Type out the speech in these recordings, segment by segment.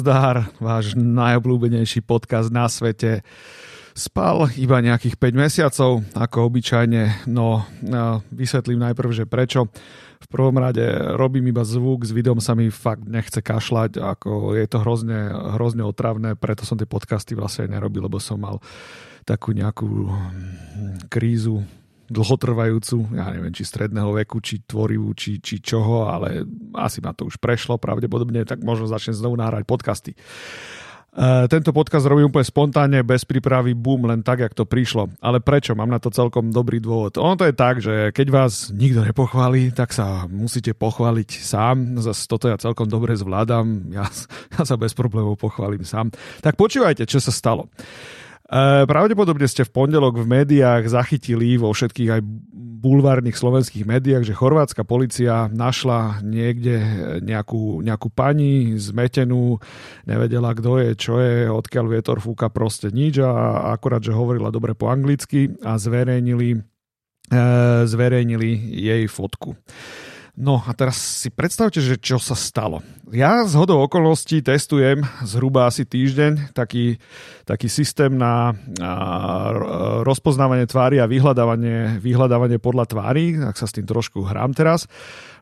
Nazdar, váš najobľúbenejší podcast na svete. Spal iba nejakých 5 mesiacov, ako obyčajne, no vysvetlím najprv, že prečo. V prvom rade robím iba zvuk, s videom sa mi fakt nechce kašľať, ako je to hrozne, hrozne otravné, preto som tie podcasty vlastne nerobil, lebo som mal takú nejakú krízu dlhotrvajúcu, ja neviem, či stredného veku, či tvorivú, či, či čoho, ale asi ma to už prešlo pravdepodobne, tak možno začnem znovu nahrať podcasty. Uh, tento podcast robím úplne spontánne, bez prípravy, boom, len tak, jak to prišlo. Ale prečo? Mám na to celkom dobrý dôvod. Ono to je tak, že keď vás nikto nepochválí, tak sa musíte pochváliť sám. Zas toto ja celkom dobre zvládam. Ja, ja sa bez problémov pochválim sám. Tak počúvajte, čo sa stalo. Eh, pravdepodobne ste v pondelok v médiách zachytili vo všetkých aj bulvárnych slovenských médiách, že chorvátska policia našla niekde nejakú, nejakú pani zmetenú, nevedela kto je, čo je, odkiaľ vietor fúka, proste nič a akorát, že hovorila dobre po anglicky a zverejnili, eh, zverejnili jej fotku. No a teraz si predstavte, že čo sa stalo. Ja z hodou okolností testujem zhruba asi týždeň taký, taký systém na, na rozpoznávanie tvári a vyhľadávanie, vyhľadávanie podľa tvári, ak sa s tým trošku hrám teraz.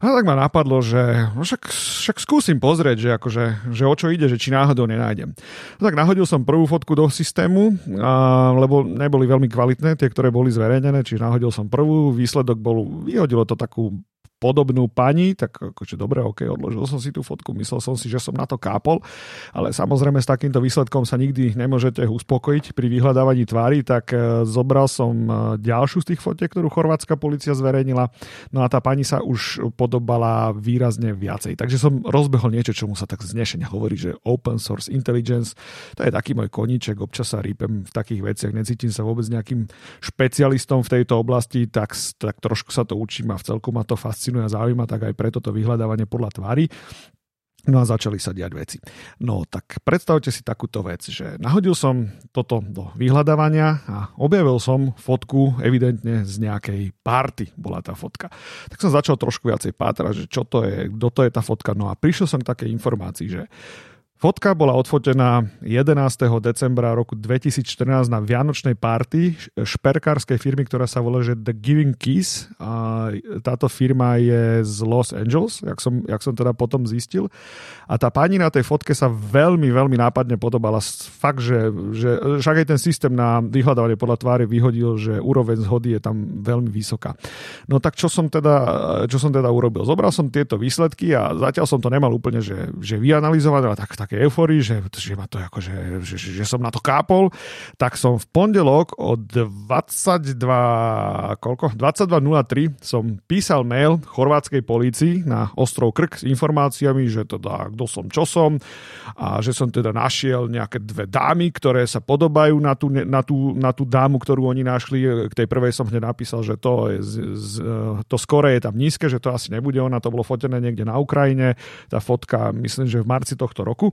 A tak ma napadlo, že no však, však skúsim pozrieť, že, akože, že o čo ide, že či náhodou nenájdem. No tak nahodil som prvú fotku do systému, a, lebo neboli veľmi kvalitné, tie, ktoré boli zverejnené, čiže nahodil som prvú, výsledok bol, vyhodilo to takú podobnú pani, tak akože dobre, ok, odložil som si tú fotku, myslel som si, že som na to kápol, ale samozrejme s takýmto výsledkom sa nikdy nemôžete uspokojiť pri vyhľadávaní tvári, tak e, zobral som e, ďalšiu z tých fotiek, ktorú chorvátska policia zverejnila, no a tá pani sa už podobala výrazne viacej. Takže som rozbehol niečo, čomu sa tak znešene hovorí, že open source intelligence, to je taký môj koníček, občas sa rýpem v takých veciach, necítim sa vôbec nejakým špecialistom v tejto oblasti, tak, tak trošku sa to učím a v celku ma to fascinuje fascinuje a zaujíma, tak aj preto to vyhľadávanie podľa tvári. No a začali sa diať veci. No tak predstavte si takúto vec, že nahodil som toto do vyhľadávania a objavil som fotku evidentne z nejakej party bola tá fotka. Tak som začal trošku viacej pátrať, že čo to je, kto to je tá fotka. No a prišiel som k takej informácii, že Fotka bola odfotená 11. decembra roku 2014 na vianočnej party šperkárskej firmy, ktorá sa volá že The Giving Keys. A táto firma je z Los Angeles, jak som, jak som teda potom zistil. A tá pani na tej fotke sa veľmi, veľmi nápadne podobala. Fakt, že, že však aj ten systém na vyhľadávanie podľa tváre vyhodil, že úroveň zhody je tam veľmi vysoká. No tak čo som teda, čo som teda urobil? Zobral som tieto výsledky a zatiaľ som to nemal úplne že, že vyanalizované, ale tak, tak také euforii, že, že, ma to akože, že, že, že som na to kápol, tak som v pondelok od 22, koľko? 22.03 som písal mail chorvátskej polícii na ostrov Krk s informáciami, že teda kto som, čo som a že som teda našiel nejaké dve dámy, ktoré sa podobajú na tú, na tú, na tú dámu, ktorú oni našli. K tej prvej som hneď napísal, že to, je z, z, to skore je tam nízke, že to asi nebude ona, to bolo fotené niekde na Ukrajine. Tá fotka, myslím, že v marci tohto roku.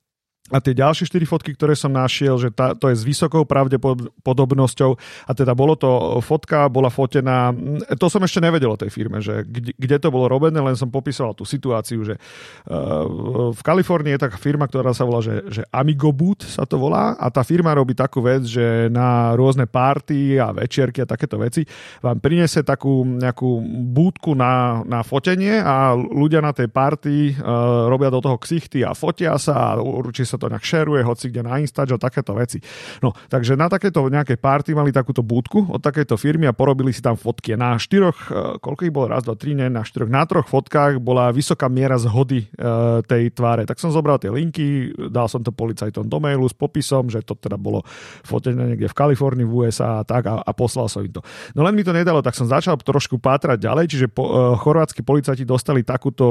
A tie ďalšie štyri fotky, ktoré som našiel, že tá, to je s vysokou pravdepodobnosťou a teda bolo to, fotka bola fotená, to som ešte nevedel o tej firme, že kde, kde to bolo robené, len som popisoval tú situáciu, že uh, v Kalifornii je taká firma, ktorá sa volá, že, že Amigo Boot sa to volá a tá firma robí takú vec, že na rôzne párty a večierky a takéto veci vám priniesie takú nejakú búdku na, na fotenie a ľudia na tej párty uh, robia do toho ksichty a fotia sa a určite sa to nejak šeruje, hoci kde na Instač a takéto veci. No, takže na takéto nejakej party mali takúto búdku od takejto firmy a porobili si tam fotky. Na štyroch, e, koľko ich bolo? Raz, dva, tri, ne, na štyroch, na troch fotkách bola vysoká miera zhody e, tej tváre. Tak som zobral tie linky, dal som to policajtom do mailu s popisom, že to teda bolo fotené niekde v Kalifornii, v USA a tak a, a poslal som im to. No len mi to nedalo, tak som začal trošku pátrať ďalej, čiže po, e, chorvátsky policajti dostali takúto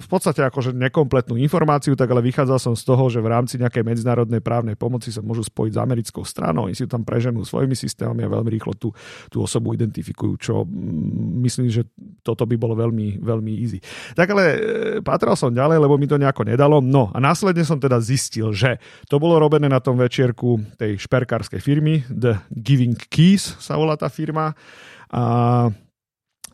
v podstate akože nekompletnú informáciu, tak ale vychádzal som z toho, že v rámci nejakej medzinárodnej právnej pomoci sa môžu spojiť s americkou stranou, oni si tam preženú svojimi systémami a veľmi rýchlo tú, tú osobu identifikujú, čo mm, myslím, že toto by bolo veľmi, veľmi easy. Tak ale e, pátral som ďalej, lebo mi to nejako nedalo. No a následne som teda zistil, že to bolo robené na tom večierku tej šperkárskej firmy, The Giving Keys sa volá tá firma. A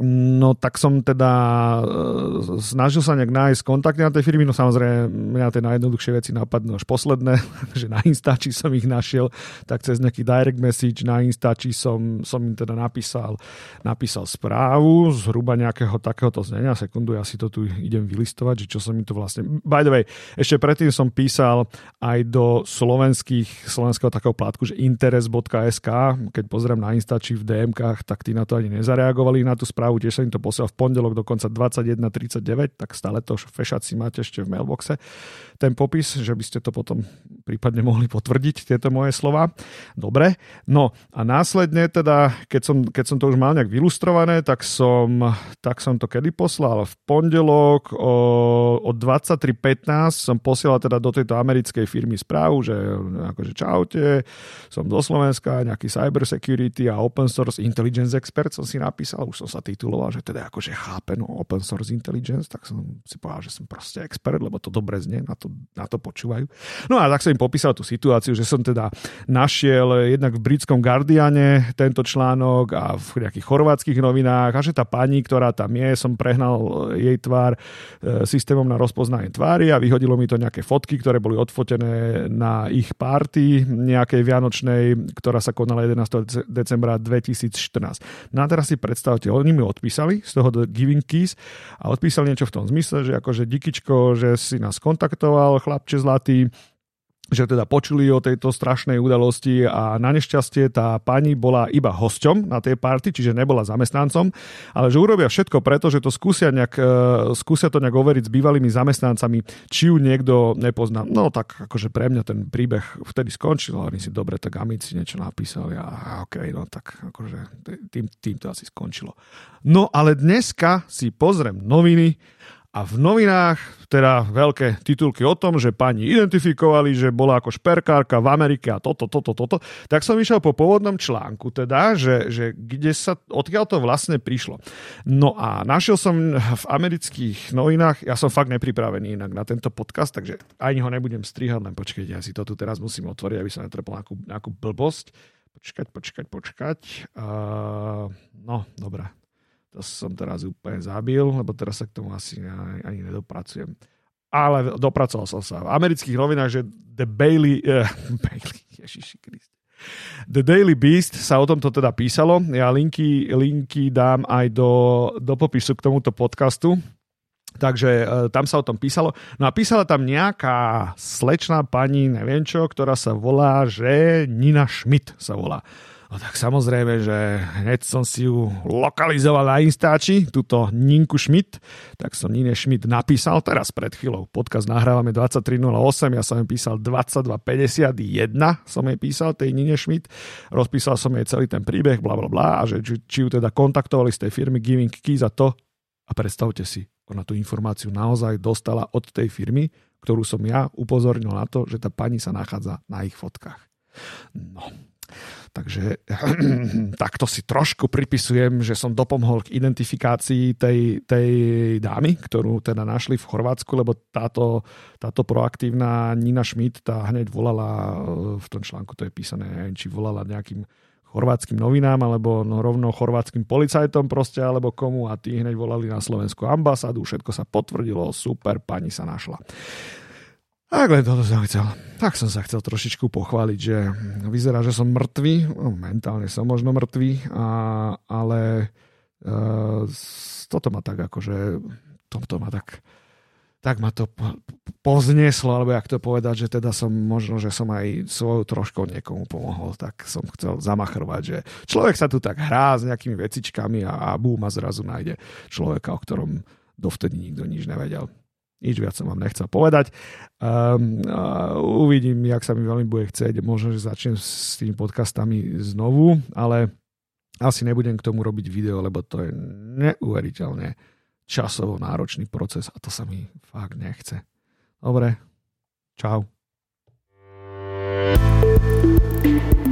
No tak som teda e, snažil sa nejak nájsť kontakty na tej firmy, no samozrejme mňa tie najjednoduchšie veci napadnú až posledné, že na Instači som ich našiel, tak cez nejaký direct message na Instači som, som im teda napísal, napísal správu zhruba nejakého takéhoto znenia, sekundu, ja si to tu idem vylistovať, že čo som im to vlastne... By the way, ešte predtým som písal aj do slovenských, slovenského takého plátku, že interes.sk, keď pozriem na Instači v DMkách, tak tí na to ani nezareagovali na tú správu správu, tiež som im to posiel v pondelok dokonca 21.39, tak stále to fešaci máte ešte v mailboxe ten popis, že by ste to potom prípadne mohli potvrdiť, tieto moje slova. Dobre, no a následne teda, keď som, keď som to už mal nejak vylustrované, tak som, tak som to kedy poslal? V pondelok o, o 23.15 som posielal teda do tejto americkej firmy správu, že akože čaute, som do Slovenska, nejaký cyber security a open source intelligence expert som si napísal, už som sa tituloval, že teda akože chápem no, open source intelligence, tak som si povedal, že som proste expert, lebo to dobre znie, na to na to počúvajú. No a tak som im popísal tú situáciu, že som teda našiel jednak v britskom Guardiane tento článok a v nejakých chorvátskych novinách a že tá pani, ktorá tam je, som prehnal jej tvár e, systémom na rozpoznanie tvári a vyhodilo mi to nejaké fotky, ktoré boli odfotené na ich party nejakej vianočnej, ktorá sa konala 11. decembra 2014. No a teraz si predstavte, oni mi odpísali z toho Giving Keys a odpísali niečo v tom zmysle, že akože dikičko, že si nás kontaktoval chlapče zlatý, že teda počuli o tejto strašnej udalosti a na nešťastie tá pani bola iba hosťom na tej party, čiže nebola zamestnancom, ale že urobia všetko preto, že to skúsia, nejak, e, skúsia to nejak overiť s bývalými zamestnancami, či ju niekto nepozná. No tak akože pre mňa ten príbeh vtedy skončil, ale si dobre, tak Amit si niečo napísali a OK, no tak akože tým, tým to asi skončilo. No ale dneska si pozriem noviny a v novinách teda veľké titulky o tom, že pani identifikovali, že bola ako šperkárka v Amerike a toto, toto, toto. Tak som išiel po pôvodnom článku teda, že, že kde sa, odkiaľ to vlastne prišlo. No a našiel som v amerických novinách, ja som fakt nepripravený inak na tento podcast, takže ani ho nebudem strihať, len počkajte, ja si to tu teraz musím otvoriť, aby som netrepol nejakú, nejakú blbosť. Počkať, počkať, počkať. Uh, no, dobré to som teraz úplne zabil, lebo teraz sa k tomu asi ani, nedopracujem. Ale dopracoval som sa. V amerických novinách, že The Bailey... Uh, Bailey, Ježiši Kriste. The Daily Beast sa o tomto teda písalo. Ja linky, linky dám aj do, do popisu k tomuto podcastu. Takže e, tam sa o tom písalo. No a písala tam nejaká slečná pani, neviem čo, ktorá sa volá, že Nina Schmidt sa volá. No tak samozrejme, že hneď som si ju lokalizoval na Instači, túto Ninku Schmidt, tak som Nine Schmidt napísal teraz pred chvíľou. Podcast nahrávame 23.08, ja som jej písal 22.51, som jej písal tej Nine Schmidt, rozpísal som jej celý ten príbeh, bla bla bla, a že či, či ju teda kontaktovali z tej firmy Giving Keys a to. A predstavte si, ona tú informáciu naozaj dostala od tej firmy, ktorú som ja upozornil na to, že tá pani sa nachádza na ich fotkách. No, Takže takto si trošku pripisujem, že som dopomohol k identifikácii tej, tej dámy, ktorú teda našli v Chorvátsku, lebo táto, táto proaktívna Nina Schmidt tá hneď volala, e, v tom článku to je písané, či volala nejakým chorvátskym novinám, alebo no, rovno chorvátskym policajtom proste, alebo komu a tí hneď volali na slovenskú ambasádu, všetko sa potvrdilo, super, pani sa našla. Tak len toto som chcel. Tak som sa chcel trošičku pochváliť, že vyzerá, že som mŕtvý. No, mentálne som možno mŕtvý, a, ale uh, toto ma tak akože, toto ma tak, tak ma to pozneslo, alebo jak to povedať, že teda som možno, že som aj svojou troškou niekomu pomohol, tak som chcel zamachrovať, že človek sa tu tak hrá s nejakými vecičkami a, a búma zrazu nájde človeka, o ktorom dovtedy nikto nič nevedel. Nič viac som vám nechcel povedať. Um, uvidím, jak sa mi veľmi bude chcieť. Možno, že začnem s tými podcastami znovu, ale asi nebudem k tomu robiť video, lebo to je neuveriteľne časovo náročný proces a to sa mi fakt nechce. Dobre, čau. thank you